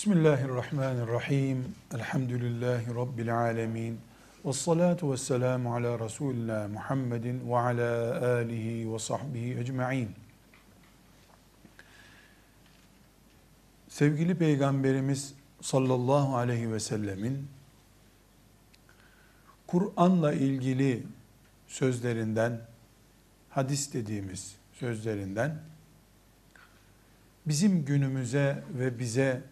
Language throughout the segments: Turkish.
Bismillahirrahmanirrahim. Elhamdülillahi Rabbil alemin. Ve salatu ve selamu ala Resulina Muhammedin ve ala alihi ve sahbihi ecma'in. Sevgili Peygamberimiz sallallahu aleyhi ve sellemin Kur'an'la ilgili sözlerinden, hadis dediğimiz sözlerinden bizim günümüze ve bize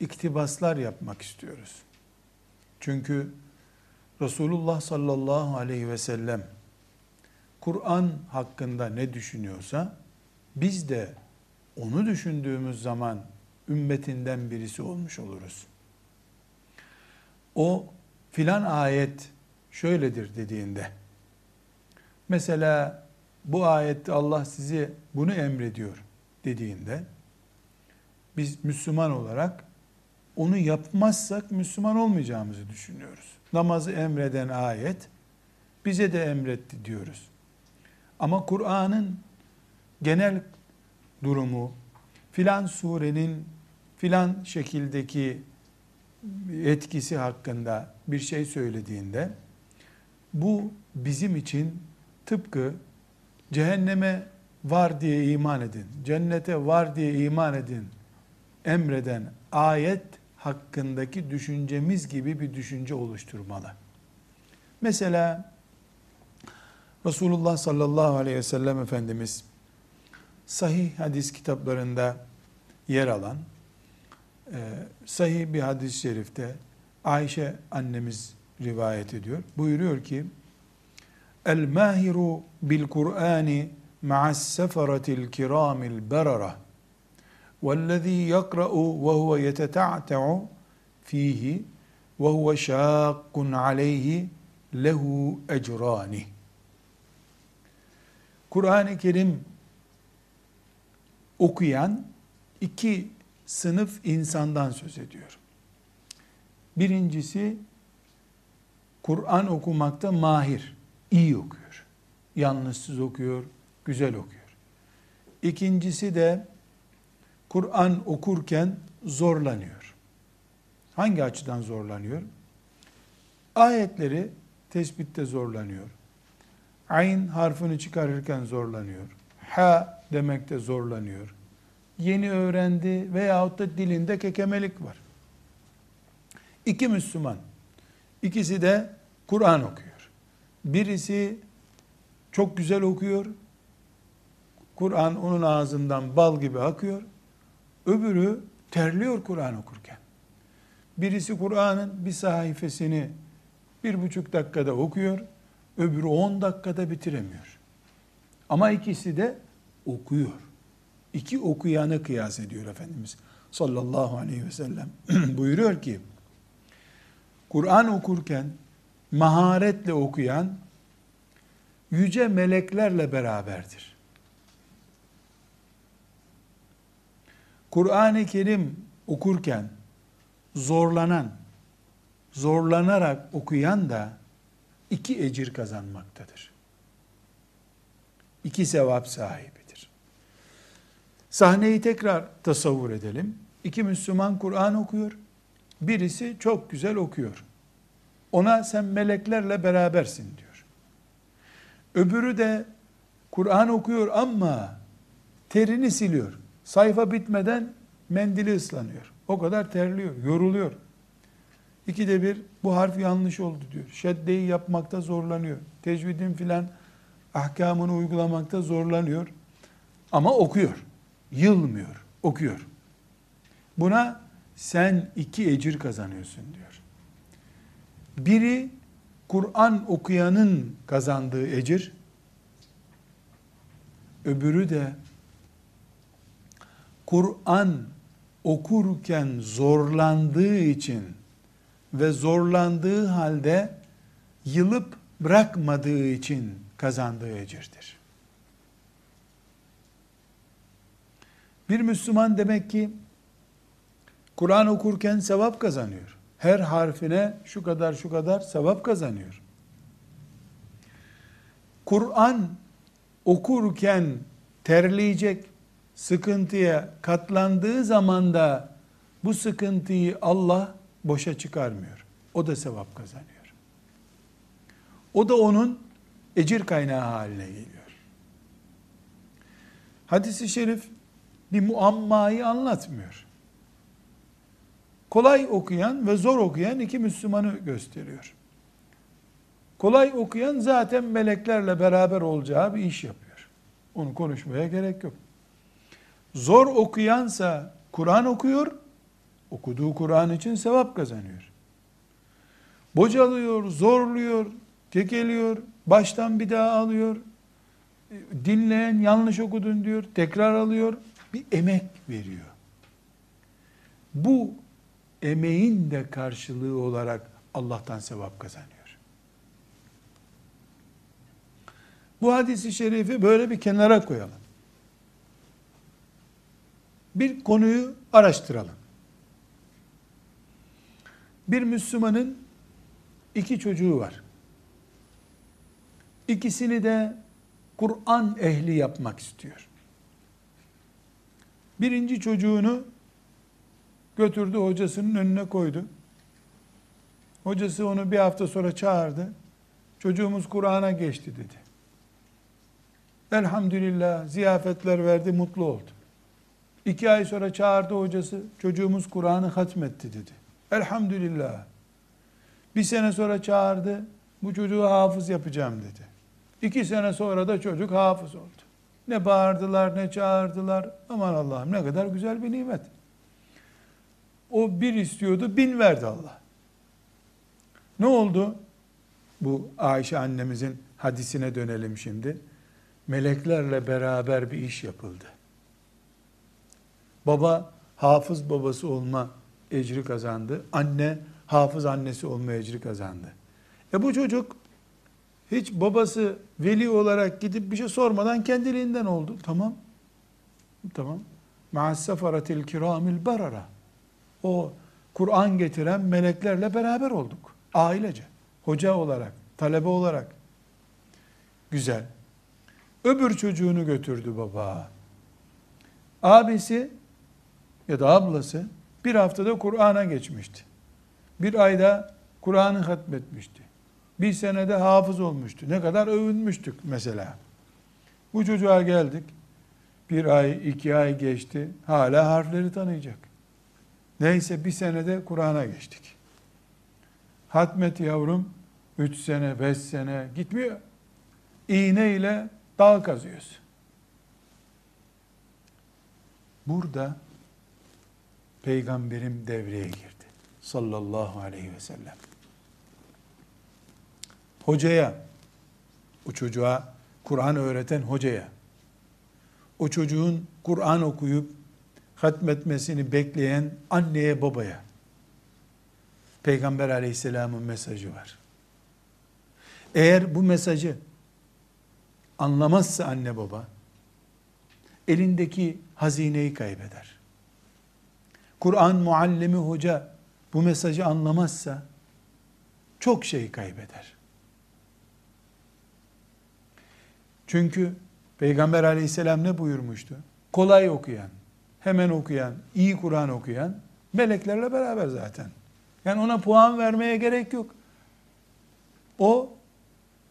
iktibaslar yapmak istiyoruz. Çünkü Resulullah sallallahu aleyhi ve sellem Kur'an hakkında ne düşünüyorsa biz de onu düşündüğümüz zaman ümmetinden birisi olmuş oluruz. O filan ayet şöyledir dediğinde mesela bu ayette Allah sizi bunu emrediyor dediğinde biz Müslüman olarak onu yapmazsak Müslüman olmayacağımızı düşünüyoruz. Namazı emreden ayet bize de emretti diyoruz. Ama Kur'an'ın genel durumu filan surenin filan şekildeki etkisi hakkında bir şey söylediğinde bu bizim için tıpkı cehenneme var diye iman edin, cennete var diye iman edin emreden ayet hakkındaki düşüncemiz gibi bir düşünce oluşturmalı. Mesela Resulullah sallallahu aleyhi ve sellem Efendimiz sahih hadis kitaplarında yer alan e, sahih bir hadis-i şerifte Ayşe annemiz rivayet ediyor. Buyuruyor ki El mahiru bil Kur'ani ma'as seferatil kiramil berara وَالَّذ۪ي يَقْرَأُ وَهُوَ يَتَتَعْتَعُ ف۪يهِ وَهُوَ شَاقٌ عَلَيْهِ لَهُ اَجْرَانِ Kur'an-ı Kerim okuyan iki sınıf insandan söz ediyor. Birincisi Kur'an okumakta mahir, iyi okuyor. Yanlışsız okuyor, güzel okuyor. İkincisi de Kur'an okurken zorlanıyor. Hangi açıdan zorlanıyor? Ayetleri tespitte zorlanıyor. Ayn harfini çıkarırken zorlanıyor. Ha demekte zorlanıyor. Yeni öğrendi veyahut da dilinde kekemelik var. İki Müslüman. İkisi de Kur'an okuyor. Birisi çok güzel okuyor. Kur'an onun ağzından bal gibi akıyor. Öbürü terliyor Kur'an okurken. Birisi Kur'an'ın bir sayfasını bir buçuk dakikada okuyor, öbürü on dakikada bitiremiyor. Ama ikisi de okuyor. İki okuyanı kıyas ediyor Efendimiz sallallahu aleyhi ve sellem. Buyuruyor ki, Kur'an okurken maharetle okuyan yüce meleklerle beraberdir. Kur'an-ı Kerim okurken zorlanan, zorlanarak okuyan da iki ecir kazanmaktadır. İki sevap sahibidir. Sahneyi tekrar tasavvur edelim. İki Müslüman Kur'an okuyor. Birisi çok güzel okuyor. Ona sen meleklerle berabersin diyor. Öbürü de Kur'an okuyor ama terini siliyor. Sayfa bitmeden mendili ıslanıyor. O kadar terliyor, yoruluyor. İkide bir bu harf yanlış oldu diyor. Şeddeyi yapmakta zorlanıyor. Tecvidin filan ahkamını uygulamakta zorlanıyor. Ama okuyor. Yılmıyor. Okuyor. Buna sen iki ecir kazanıyorsun diyor. Biri Kur'an okuyanın kazandığı ecir, öbürü de Kur'an okurken zorlandığı için ve zorlandığı halde yılıp bırakmadığı için kazandığı ecirdir. Bir Müslüman demek ki Kur'an okurken sevap kazanıyor. Her harfine şu kadar şu kadar sevap kazanıyor. Kur'an okurken terleyecek, sıkıntıya katlandığı zaman da Bu sıkıntıyı Allah boşa çıkarmıyor. O da sevap kazanıyor. O da onun ecir kaynağı haline geliyor. Hadis-i şerif bir muammayı anlatmıyor. Kolay okuyan ve zor okuyan iki Müslümanı gösteriyor. Kolay okuyan zaten meleklerle beraber olacağı bir iş yapıyor. Onu konuşmaya gerek yok. Zor okuyansa Kur'an okuyor, okuduğu Kur'an için sevap kazanıyor. Bocalıyor, zorluyor, kekeliyor, baştan bir daha alıyor, dinleyen yanlış okudun diyor, tekrar alıyor, bir emek veriyor. Bu emeğin de karşılığı olarak Allah'tan sevap kazanıyor. Bu hadisi şerifi böyle bir kenara koyalım. Bir konuyu araştıralım. Bir Müslümanın iki çocuğu var. İkisini de Kur'an ehli yapmak istiyor. Birinci çocuğunu götürdü hocasının önüne koydu. Hocası onu bir hafta sonra çağırdı. Çocuğumuz Kur'an'a geçti dedi. Elhamdülillah ziyafetler verdi, mutlu oldu. İki ay sonra çağırdı hocası, çocuğumuz Kur'an'ı hatmetti dedi. Elhamdülillah. Bir sene sonra çağırdı, bu çocuğu hafız yapacağım dedi. İki sene sonra da çocuk hafız oldu. Ne bağırdılar ne çağırdılar. Aman Allah'ım ne kadar güzel bir nimet. O bir istiyordu, bin verdi Allah. Ne oldu? Bu Ayşe annemizin hadisine dönelim şimdi. Meleklerle beraber bir iş yapıldı. Baba hafız babası olma ecri kazandı. Anne hafız annesi olma ecri kazandı. E bu çocuk hiç babası veli olarak gidip bir şey sormadan kendiliğinden oldu. Tamam. Tamam. Ma'as sefaratil kiramil barara. O Kur'an getiren meleklerle beraber olduk. Ailece. Hoca olarak, talebe olarak. Güzel. Öbür çocuğunu götürdü baba. Abisi ya da ablası bir haftada Kur'an'a geçmişti. Bir ayda Kur'an'ı hatmetmişti. Bir senede hafız olmuştu. Ne kadar övünmüştük mesela. Bu çocuğa geldik. Bir ay, iki ay geçti. Hala harfleri tanıyacak. Neyse bir senede Kur'an'a geçtik. Hatmet yavrum, üç sene, beş sene gitmiyor. İğne ile dağ kazıyorsun. Burada peygamberim devreye girdi. Sallallahu aleyhi ve sellem. Hocaya, o çocuğa Kur'an öğreten hocaya, o çocuğun Kur'an okuyup hatmetmesini bekleyen anneye babaya, Peygamber aleyhisselamın mesajı var. Eğer bu mesajı anlamazsa anne baba, elindeki hazineyi kaybeder. Kur'an muallimi hoca bu mesajı anlamazsa çok şey kaybeder. Çünkü Peygamber aleyhisselam ne buyurmuştu? Kolay okuyan, hemen okuyan, iyi Kur'an okuyan meleklerle beraber zaten. Yani ona puan vermeye gerek yok. O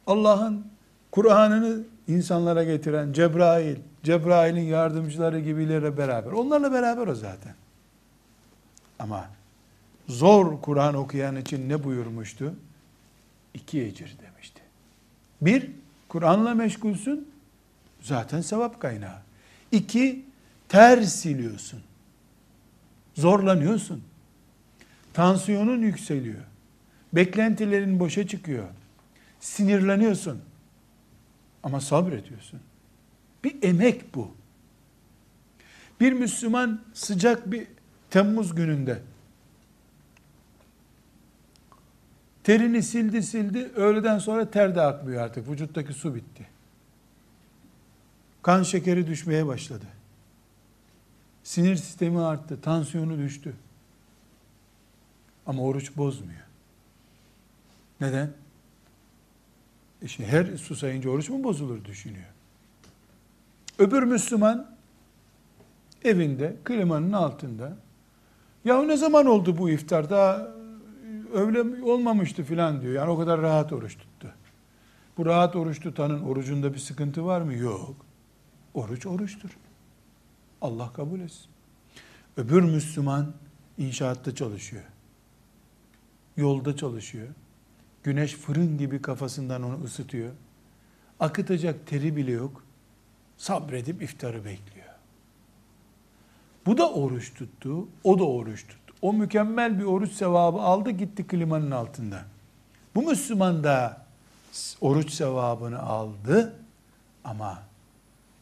Allah'ın Kur'an'ını insanlara getiren Cebrail, Cebrail'in yardımcıları gibilere beraber. Onlarla beraber o zaten. Ama zor Kur'an okuyan için ne buyurmuştu? İki ecir demişti. Bir, Kur'an'la meşgulsün, zaten sevap kaynağı. İki, ter siliyorsun. Zorlanıyorsun. Tansiyonun yükseliyor. Beklentilerin boşa çıkıyor. Sinirleniyorsun. Ama sabrediyorsun. Bir emek bu. Bir Müslüman sıcak bir Temmuz gününde terini sildi sildi, öğleden sonra ter de akmıyor artık. Vücuttaki su bitti. Kan şekeri düşmeye başladı. Sinir sistemi arttı, tansiyonu düştü. Ama oruç bozmuyor. Neden? İşte her susayınca oruç mu bozulur düşünüyor. Öbür Müslüman evinde klimanın altında Ya ne zaman oldu bu iftar? Daha öyle olmamıştı filan diyor. Yani o kadar rahat oruç tuttu. Bu rahat oruç tutanın orucunda bir sıkıntı var mı? Yok. Oruç oruçtur. Allah kabul etsin. Öbür Müslüman inşaatta çalışıyor. Yolda çalışıyor. Güneş fırın gibi kafasından onu ısıtıyor. Akıtacak teri bile yok. Sabredip iftarı bekliyor. Bu da oruç tuttu, o da oruç tuttu. O mükemmel bir oruç sevabı aldı gitti klimanın altında. Bu Müslüman da oruç sevabını aldı ama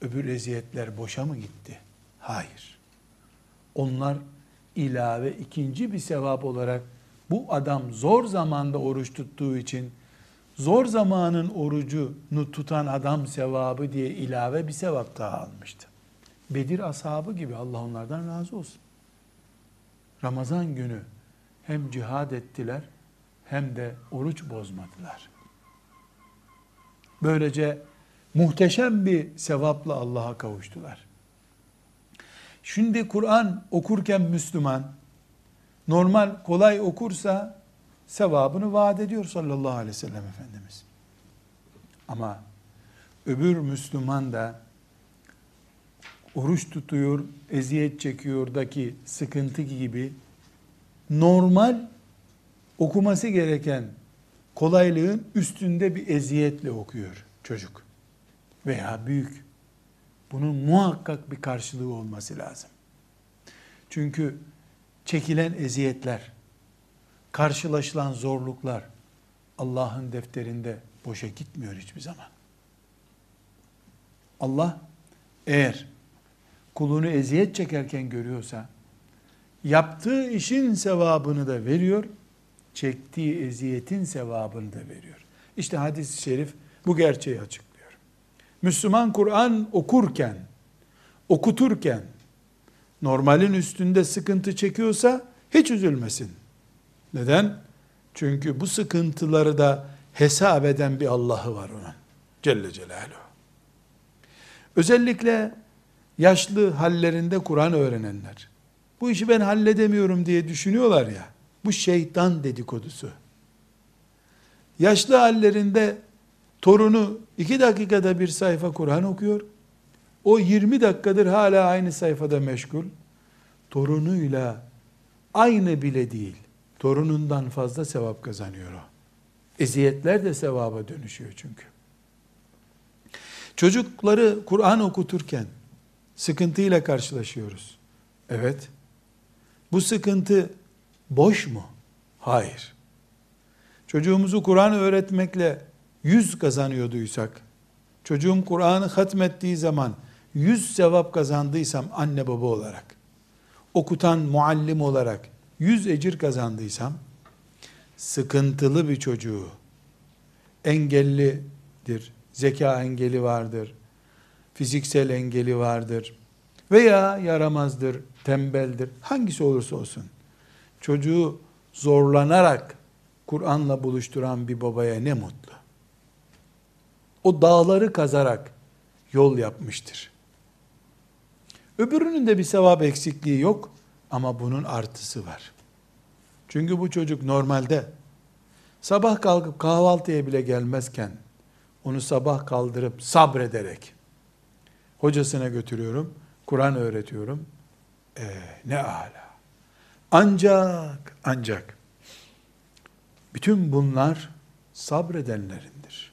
öbür eziyetler boşa mı gitti? Hayır. Onlar ilave ikinci bir sevap olarak bu adam zor zamanda oruç tuttuğu için zor zamanın orucunu tutan adam sevabı diye ilave bir sevap daha almıştı. Bedir ashabı gibi Allah onlardan razı olsun. Ramazan günü hem cihad ettiler hem de oruç bozmadılar. Böylece muhteşem bir sevapla Allah'a kavuştular. Şimdi Kur'an okurken Müslüman normal kolay okursa sevabını vaat ediyor sallallahu aleyhi ve sellem Efendimiz. Ama öbür Müslüman da oruç tutuyor, eziyet çekiyordaki sıkıntı gibi normal okuması gereken kolaylığın üstünde bir eziyetle okuyor çocuk veya büyük. Bunun muhakkak bir karşılığı olması lazım. Çünkü çekilen eziyetler, karşılaşılan zorluklar Allah'ın defterinde boşa gitmiyor hiçbir zaman. Allah eğer kulunu eziyet çekerken görüyorsa yaptığı işin sevabını da veriyor, çektiği eziyetin sevabını da veriyor. İşte hadis-i şerif bu gerçeği açıklıyor. Müslüman Kur'an okurken, okuturken normalin üstünde sıkıntı çekiyorsa hiç üzülmesin. Neden? Çünkü bu sıkıntıları da hesap eden bir Allah'ı var onun. Celle Celaluhu. Özellikle yaşlı hallerinde Kur'an öğrenenler. Bu işi ben halledemiyorum diye düşünüyorlar ya. Bu şeytan dedikodusu. Yaşlı hallerinde torunu iki dakikada bir sayfa Kur'an okuyor. O 20 dakikadır hala aynı sayfada meşgul. Torunuyla aynı bile değil. Torunundan fazla sevap kazanıyor o. Eziyetler de sevaba dönüşüyor çünkü. Çocukları Kur'an okuturken sıkıntıyla karşılaşıyoruz. Evet. Bu sıkıntı boş mu? Hayır. Çocuğumuzu Kur'an öğretmekle yüz kazanıyorduysak, çocuğum Kur'an'ı hatmettiği zaman yüz sevap kazandıysam anne baba olarak, okutan muallim olarak yüz ecir kazandıysam, sıkıntılı bir çocuğu, engellidir, zeka engeli vardır, fiziksel engeli vardır veya yaramazdır, tembeldir, hangisi olursa olsun, çocuğu zorlanarak Kur'an'la buluşturan bir babaya ne mutlu. O dağları kazarak yol yapmıştır. Öbürünün de bir sevap eksikliği yok ama bunun artısı var. Çünkü bu çocuk normalde sabah kalkıp kahvaltıya bile gelmezken onu sabah kaldırıp sabrederek hocasına götürüyorum, Kur'an öğretiyorum. Ee, ne ala. Ancak, ancak bütün bunlar sabredenlerindir.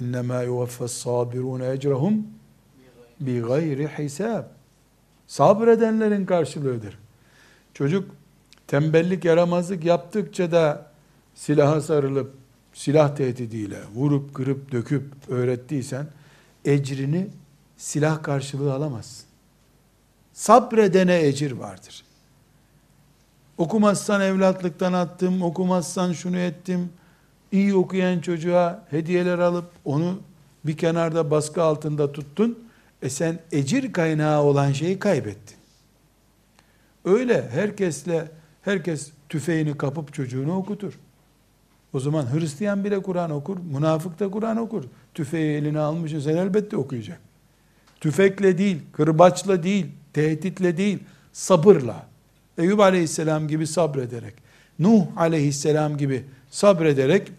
İnnemâ yuvaffas sabirûne ecrahum bi gayri hisab. Sabredenlerin karşılığıdır. Çocuk tembellik, yaramazlık yaptıkça da silaha sarılıp silah tehdidiyle vurup kırıp döküp öğrettiysen ecrini silah karşılığı alamazsın. Sabredene ecir vardır. Okumazsan evlatlıktan attım, okumazsan şunu ettim. İyi okuyan çocuğa hediyeler alıp onu bir kenarda baskı altında tuttun. E sen ecir kaynağı olan şeyi kaybettin. Öyle herkesle herkes tüfeğini kapıp çocuğunu okutur. O zaman Hristiyan bile Kur'an okur, münafık da Kur'an okur. Tüfeği eline almışsın sen elbette okuyacak. Tüfekle değil, kırbaçla değil, tehditle değil, sabırla. Eyüp aleyhisselam gibi sabrederek, Nuh aleyhisselam gibi sabrederek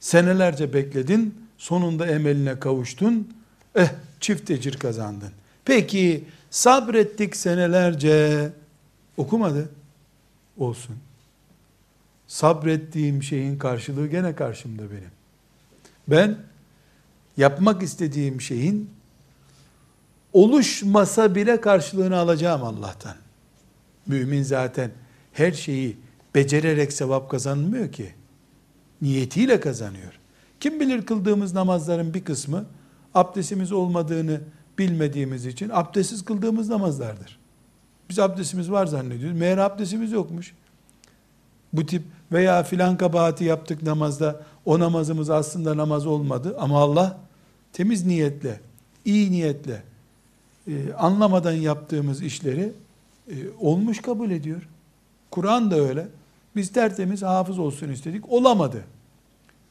senelerce bekledin, sonunda emeline kavuştun, eh çift ecir kazandın. Peki sabrettik senelerce, okumadı, olsun. Sabrettiğim şeyin karşılığı gene karşımda benim. Ben yapmak istediğim şeyin oluşmasa bile karşılığını alacağım Allah'tan. Mümin zaten her şeyi becererek sevap kazanmıyor ki. Niyetiyle kazanıyor. Kim bilir kıldığımız namazların bir kısmı abdestimiz olmadığını bilmediğimiz için abdestsiz kıldığımız namazlardır. Biz abdestimiz var zannediyoruz. Meğer abdestimiz yokmuş. Bu tip veya filan kabahati yaptık namazda o namazımız aslında namaz olmadı ama Allah temiz niyetle, iyi niyetle e, anlamadan yaptığımız işleri e, olmuş kabul ediyor. Kur'an da öyle. Biz tertemiz hafız olsun istedik. Olamadı.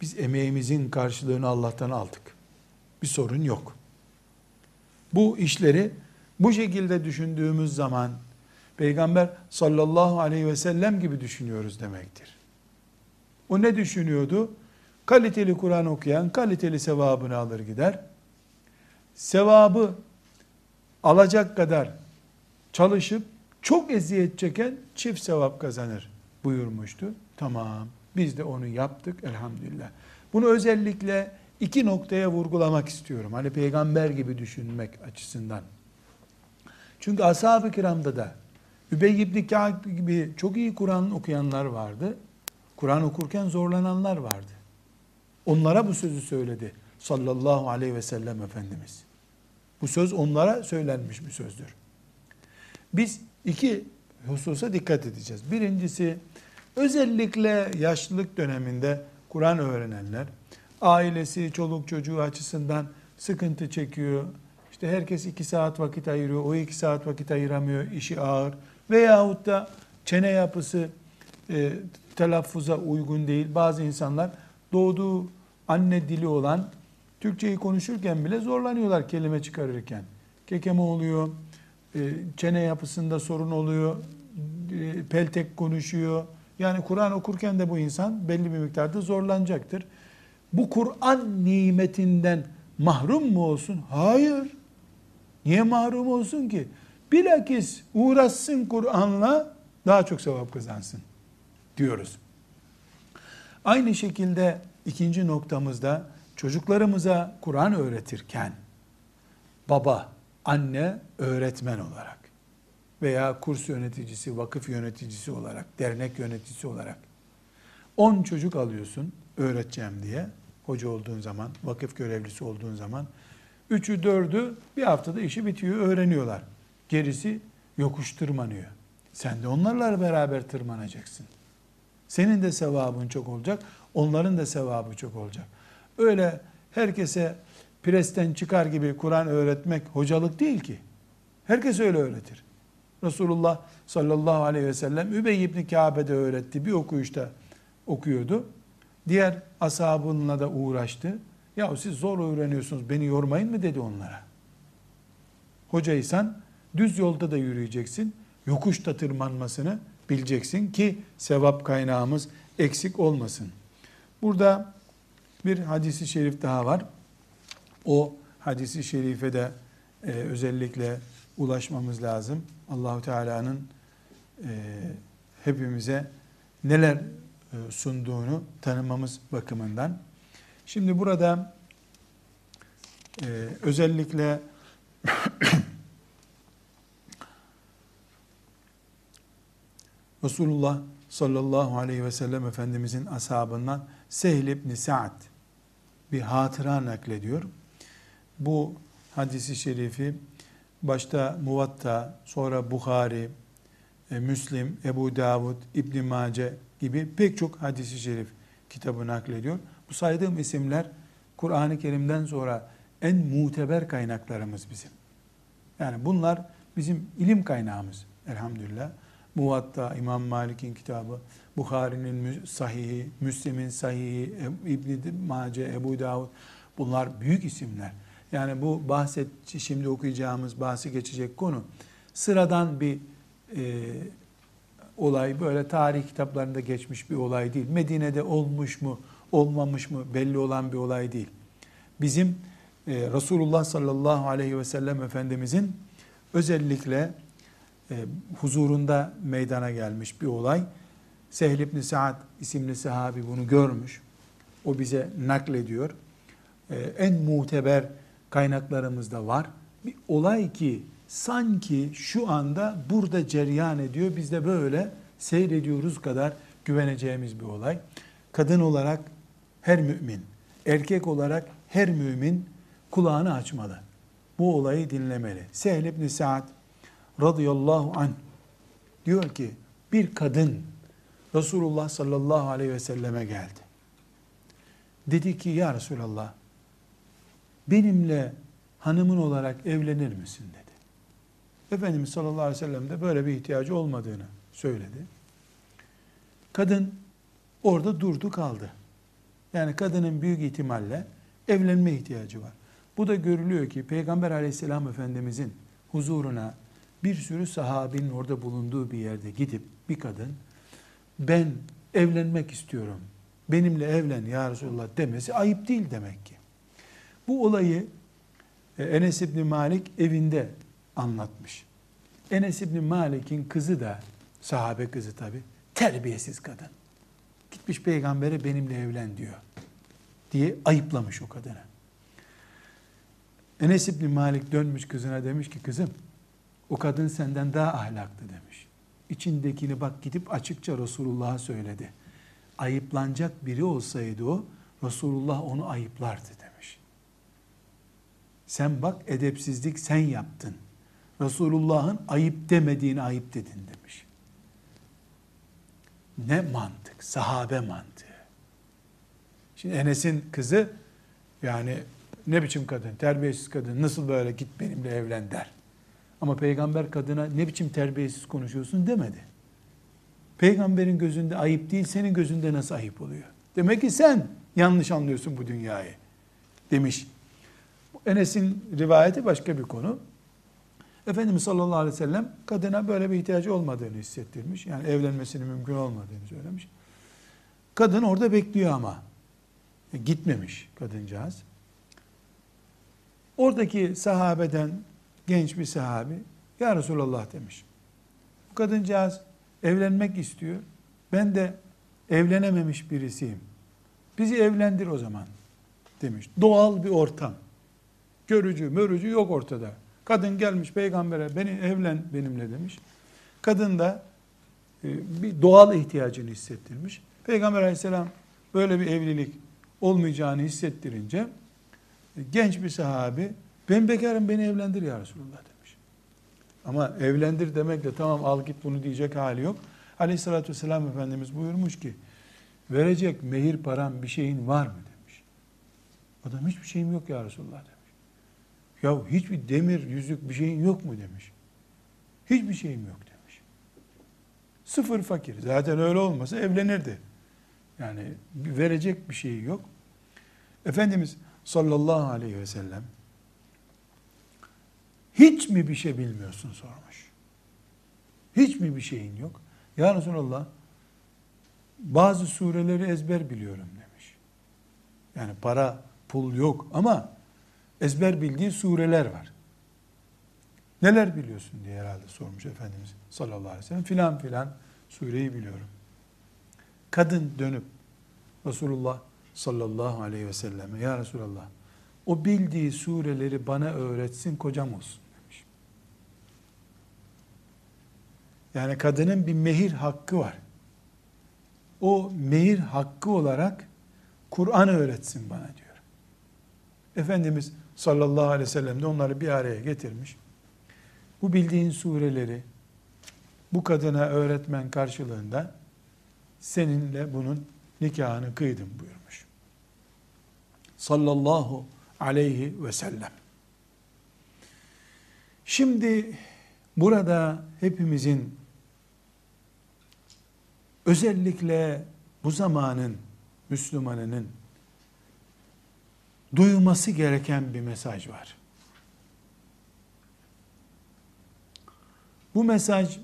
Biz emeğimizin karşılığını Allah'tan aldık. Bir sorun yok. Bu işleri bu şekilde düşündüğümüz zaman Peygamber sallallahu aleyhi ve sellem gibi düşünüyoruz demektir. O ne düşünüyordu? Kaliteli Kur'an okuyan kaliteli sevabını alır gider. Sevabı alacak kadar çalışıp çok eziyet çeken çift sevap kazanır buyurmuştu. Tamam biz de onu yaptık elhamdülillah. Bunu özellikle iki noktaya vurgulamak istiyorum. Hani peygamber gibi düşünmek açısından. Çünkü ashab-ı kiramda da Übey ibn Ka'b gibi çok iyi Kur'an okuyanlar vardı. Kur'an okurken zorlananlar vardı. Onlara bu sözü söyledi sallallahu aleyhi ve sellem Efendimiz. Bu söz onlara söylenmiş bir sözdür. Biz iki hususa dikkat edeceğiz. Birincisi özellikle yaşlılık döneminde Kur'an öğrenenler, ailesi, çoluk çocuğu açısından sıkıntı çekiyor. İşte herkes iki saat vakit ayırıyor, o iki saat vakit ayıramıyor, işi ağır. Veyahut da çene yapısı e, telaffuza uygun değil. Bazı insanlar doğduğu anne dili olan Türkçeyi konuşurken bile zorlanıyorlar kelime çıkarırken. Kekeme oluyor, e, çene yapısında sorun oluyor, e, peltek konuşuyor. Yani Kur'an okurken de bu insan belli bir miktarda zorlanacaktır. Bu Kur'an nimetinden mahrum mu olsun? Hayır. Niye mahrum olsun ki? Bilakis uğraşsın Kur'an'la daha çok sevap kazansın diyoruz. Aynı şekilde ikinci noktamızda çocuklarımıza Kur'an öğretirken baba, anne, öğretmen olarak veya kurs yöneticisi, vakıf yöneticisi olarak, dernek yöneticisi olarak 10 çocuk alıyorsun öğreteceğim diye hoca olduğun zaman, vakıf görevlisi olduğun zaman üçü dördü bir haftada işi bitiyor, öğreniyorlar. Gerisi yokuş tırmanıyor. Sen de onlarla beraber tırmanacaksın. Senin de sevabın çok olacak, onların da sevabı çok olacak. Öyle herkese presten çıkar gibi Kur'an öğretmek hocalık değil ki. Herkes öyle öğretir. Resulullah sallallahu aleyhi ve sellem Übey ibn Kabe'de öğretti. Bir okuyuşta okuyordu. Diğer ashabınla da uğraştı. Ya siz zor öğreniyorsunuz beni yormayın mı dedi onlara. Hocaysan düz yolda da yürüyeceksin. Yokuşta tırmanmasını bileceksin ki sevap kaynağımız eksik olmasın. Burada bir hadisi şerif daha var. O hadisi şerife de e, özellikle ulaşmamız lazım. Allahu Teala'nın e, hepimize neler e, sunduğunu tanımamız bakımından. Şimdi burada e, özellikle Resulullah sallallahu aleyhi ve sellem Efendimizin ashabından Sehl ibn Sa'd bir hatıra naklediyor. Bu hadisi şerifi başta Muvatta, sonra Bukhari, e, Müslim, Ebu Davud, İbn Mace gibi pek çok hadisi şerif kitabı naklediyor. Bu saydığım isimler Kur'an-ı Kerim'den sonra en muteber kaynaklarımız bizim. Yani bunlar bizim ilim kaynağımız elhamdülillah. Muvatta, İmam Malik'in kitabı, Bukhari'nin sahihi, Müslim'in sahihi, İbn Mace, Ebu Davud bunlar büyük isimler. Yani bu bahset şimdi okuyacağımız bahsi geçecek konu sıradan bir e, olay böyle tarih kitaplarında geçmiş bir olay değil. Medine'de olmuş mu, olmamış mı belli olan bir olay değil. Bizim e, Resulullah sallallahu aleyhi ve sellem Efendimizin özellikle e, huzurunda meydana gelmiş bir olay. Sehl ibn Sa'd isimli sahabi bunu görmüş. O bize naklediyor. E, en muteber kaynaklarımızda var. Bir olay ki sanki şu anda burada ceryan ediyor. Biz de böyle seyrediyoruz kadar güveneceğimiz bir olay. Kadın olarak her mümin, erkek olarak her mümin kulağını açmalı. Bu olayı dinlemeli. Sehl ibn Sa'd radıyallahu anh diyor ki bir kadın Resulullah sallallahu aleyhi ve selleme geldi. Dedi ki ya Resulallah benimle hanımın olarak evlenir misin dedi. Efendimiz sallallahu aleyhi ve sellem de böyle bir ihtiyacı olmadığını söyledi. Kadın orada durdu kaldı. Yani kadının büyük ihtimalle evlenme ihtiyacı var. Bu da görülüyor ki Peygamber aleyhisselam efendimizin huzuruna bir sürü sahabinin orada bulunduğu bir yerde gidip bir kadın ben evlenmek istiyorum. Benimle evlen ya Resulullah demesi ayıp değil demek ki. Bu olayı e, Enes İbni Malik evinde anlatmış. Enes İbni Malik'in kızı da sahabe kızı tabi terbiyesiz kadın. Gitmiş peygambere benimle evlen diyor diye ayıplamış o kadını. Enes İbni Malik dönmüş kızına demiş ki kızım o kadın senden daha ahlaklı demiş. İçindekini bak gidip açıkça Resulullah'a söyledi. Ayıplanacak biri olsaydı o Resulullah onu ayıplardı demiş. Sen bak edepsizlik sen yaptın. Resulullah'ın ayıp demediğini ayıp dedin demiş. Ne mantık? Sahabe mantığı. Şimdi Enes'in kızı yani ne biçim kadın, terbiyesiz kadın, nasıl böyle git benimle evlen der. Ama peygamber kadına ne biçim terbiyesiz konuşuyorsun demedi. Peygamberin gözünde ayıp değil, senin gözünde nasıl ayıp oluyor? Demek ki sen yanlış anlıyorsun bu dünyayı demiş. Enes'in rivayeti başka bir konu. Efendimiz sallallahu aleyhi ve sellem kadına böyle bir ihtiyacı olmadığını hissettirmiş. Yani evlenmesinin mümkün olmadığını söylemiş. Kadın orada bekliyor ama. E, gitmemiş kadıncağız. Oradaki sahabeden genç bir sahabi ya Resulallah demiş. Bu kadıncağız evlenmek istiyor. Ben de evlenememiş birisiyim. Bizi evlendir o zaman demiş. Doğal bir ortam. Görücü, mörücü yok ortada. Kadın gelmiş peygambere beni evlen benimle demiş. Kadın da e, bir doğal ihtiyacını hissettirmiş. Peygamber aleyhisselam böyle bir evlilik olmayacağını hissettirince e, genç bir sahabi ben bekarım beni evlendir ya Resulullah demiş. Ama evlendir demekle tamam al git bunu diyecek hali yok. Aleyhissalatü vesselam Efendimiz buyurmuş ki verecek mehir param bir şeyin var mı demiş. Adam hiçbir şeyim yok ya Resulullah demiş. Ya hiçbir demir yüzük bir şeyin yok mu demiş. Hiçbir şeyim yok demiş. Sıfır fakir. Zaten öyle olmasa evlenirdi. Yani verecek bir şey yok. Efendimiz sallallahu aleyhi ve sellem hiç mi bir şey bilmiyorsun sormuş. Hiç mi bir şeyin yok? Ya Resulallah bazı sureleri ezber biliyorum demiş. Yani para, pul yok ama ezber bildiği sureler var. Neler biliyorsun diye herhalde sormuş Efendimiz sallallahu aleyhi ve sellem. Filan filan sureyi biliyorum. Kadın dönüp Resulullah sallallahu aleyhi ve selleme ya Resulallah o bildiği sureleri bana öğretsin kocam olsun. Yani kadının bir mehir hakkı var. O mehir hakkı olarak Kur'an öğretsin bana diyor. Efendimiz sallallahu aleyhi ve sellem de onları bir araya getirmiş. Bu bildiğin sureleri bu kadına öğretmen karşılığında seninle bunun nikahını kıydım buyurmuş. Sallallahu aleyhi ve sellem. Şimdi burada hepimizin özellikle bu zamanın Müslümanının duyması gereken bir mesaj var. Bu mesaj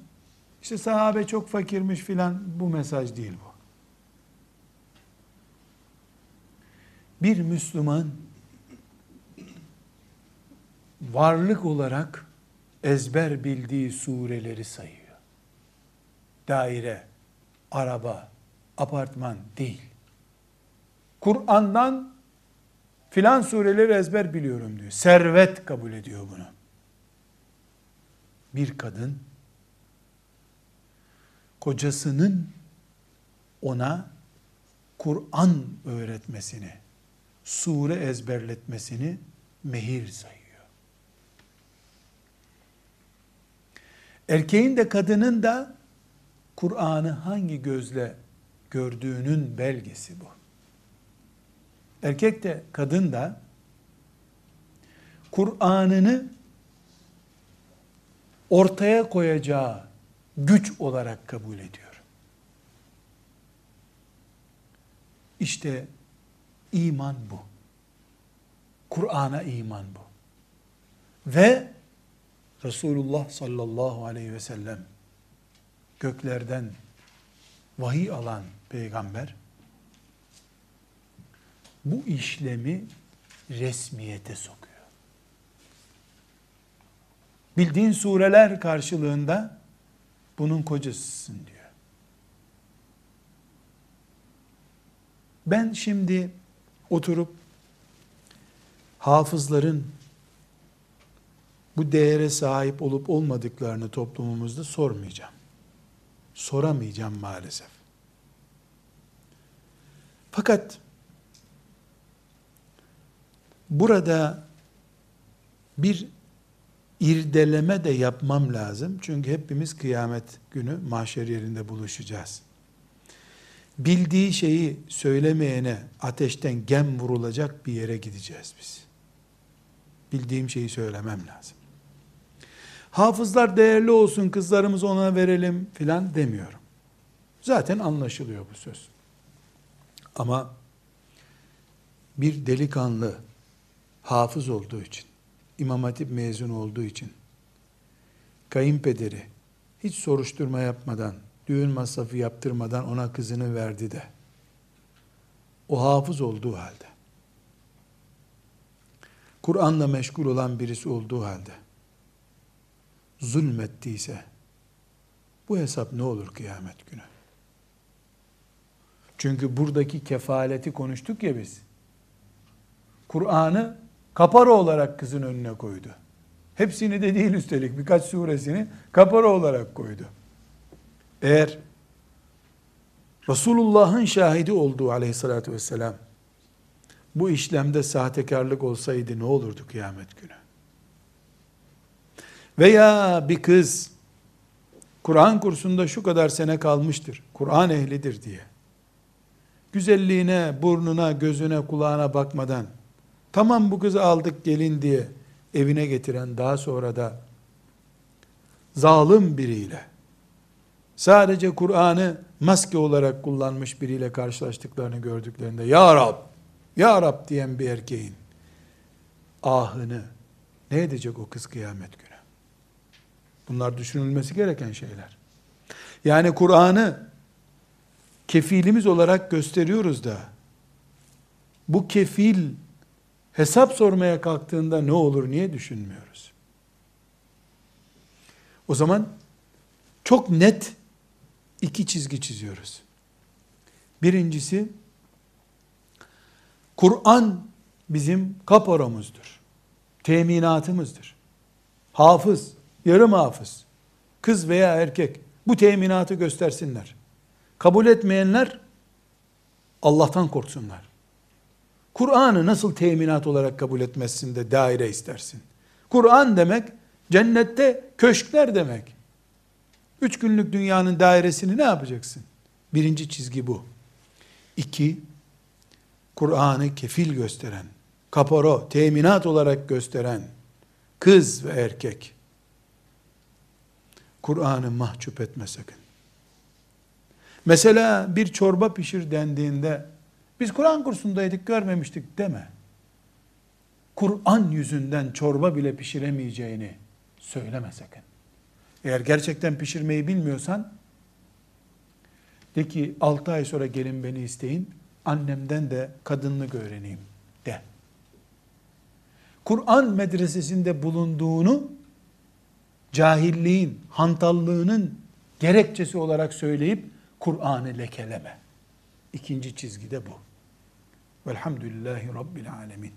İşte sahabe çok fakirmiş filan bu mesaj değil bu. Bir Müslüman varlık olarak ezber bildiği sureleri sayıyor. Daire, araba, apartman değil. Kur'an'dan filan sureleri ezber biliyorum diyor. Servet kabul ediyor bunu. Bir kadın kocasının ona Kur'an öğretmesini, sure ezberletmesini mehir sayıyor. Erkeğin de kadının da Kur'an'ı hangi gözle gördüğünün belgesi bu. Erkek de kadın da Kur'an'ını ortaya koyacağı güç olarak kabul ediyor. İşte iman bu. Kur'an'a iman bu. Ve Resulullah sallallahu aleyhi ve sellem göklerden vahiy alan peygamber bu işlemi resmiyete sokuyor. Bildiğin sureler karşılığında bunun kocasısın diyor. Ben şimdi oturup hafızların bu değere sahip olup olmadıklarını toplumumuzda sormayacağım. Soramayacağım maalesef. Fakat burada bir irdeleme de yapmam lazım. Çünkü hepimiz kıyamet günü mahşer yerinde buluşacağız. Bildiği şeyi söylemeyene ateşten gem vurulacak bir yere gideceğiz biz. Bildiğim şeyi söylemem lazım. Hafızlar değerli olsun, kızlarımızı ona verelim filan demiyorum. Zaten anlaşılıyor bu söz. Ama bir delikanlı hafız olduğu için, İmam Hatip mezun olduğu için, kayınpederi hiç soruşturma yapmadan, düğün masrafı yaptırmadan ona kızını verdi de, o hafız olduğu halde, Kur'an'la meşgul olan birisi olduğu halde, zulmettiyse, bu hesap ne olur kıyamet günü? Çünkü buradaki kefaleti konuştuk ya biz. Kur'an'ı kapara olarak kızın önüne koydu. Hepsini de değil üstelik birkaç suresini kapara olarak koydu. Eğer Resulullah'ın şahidi olduğu aleyhissalatü vesselam bu işlemde sahtekarlık olsaydı ne olurdu kıyamet günü? Veya bir kız Kur'an kursunda şu kadar sene kalmıştır. Kur'an ehlidir diye. Güzelliğine, burnuna, gözüne, kulağına bakmadan tamam bu kızı aldık gelin diye evine getiren daha sonra da zalim biriyle sadece Kur'an'ı maske olarak kullanmış biriyle karşılaştıklarını gördüklerinde Ya Rab, Ya Rab diyen bir erkeğin ahını ne edecek o kız kıyamet günü? Bunlar düşünülmesi gereken şeyler. Yani Kur'an'ı kefilimiz olarak gösteriyoruz da bu kefil hesap sormaya kalktığında ne olur niye düşünmüyoruz? O zaman çok net iki çizgi çiziyoruz. Birincisi Kur'an bizim kaporamızdır. Teminatımızdır. Hafız, yarım hafız, kız veya erkek bu teminatı göstersinler. Kabul etmeyenler Allah'tan korksunlar. Kur'an'ı nasıl teminat olarak kabul etmezsin de daire istersin? Kur'an demek cennette köşkler demek. Üç günlük dünyanın dairesini ne yapacaksın? Birinci çizgi bu. İki, Kur'an'ı kefil gösteren, kaporo, teminat olarak gösteren kız ve erkek, Kur'an'ı mahcup etme sakın. Mesela bir çorba pişir dendiğinde biz Kur'an kursundaydık görmemiştik deme. Kur'an yüzünden çorba bile pişiremeyeceğini söyleme sakın. Eğer gerçekten pişirmeyi bilmiyorsan de ki 6 ay sonra gelin beni isteyin. Annemden de kadınlık öğreneyim de. Kur'an medresesinde bulunduğunu cahilliğin, hantallığının gerekçesi olarak söyleyip Kur'an'ı lekeleme. İkinci çizgide bu. Velhamdülillahi Rabbil Alemin.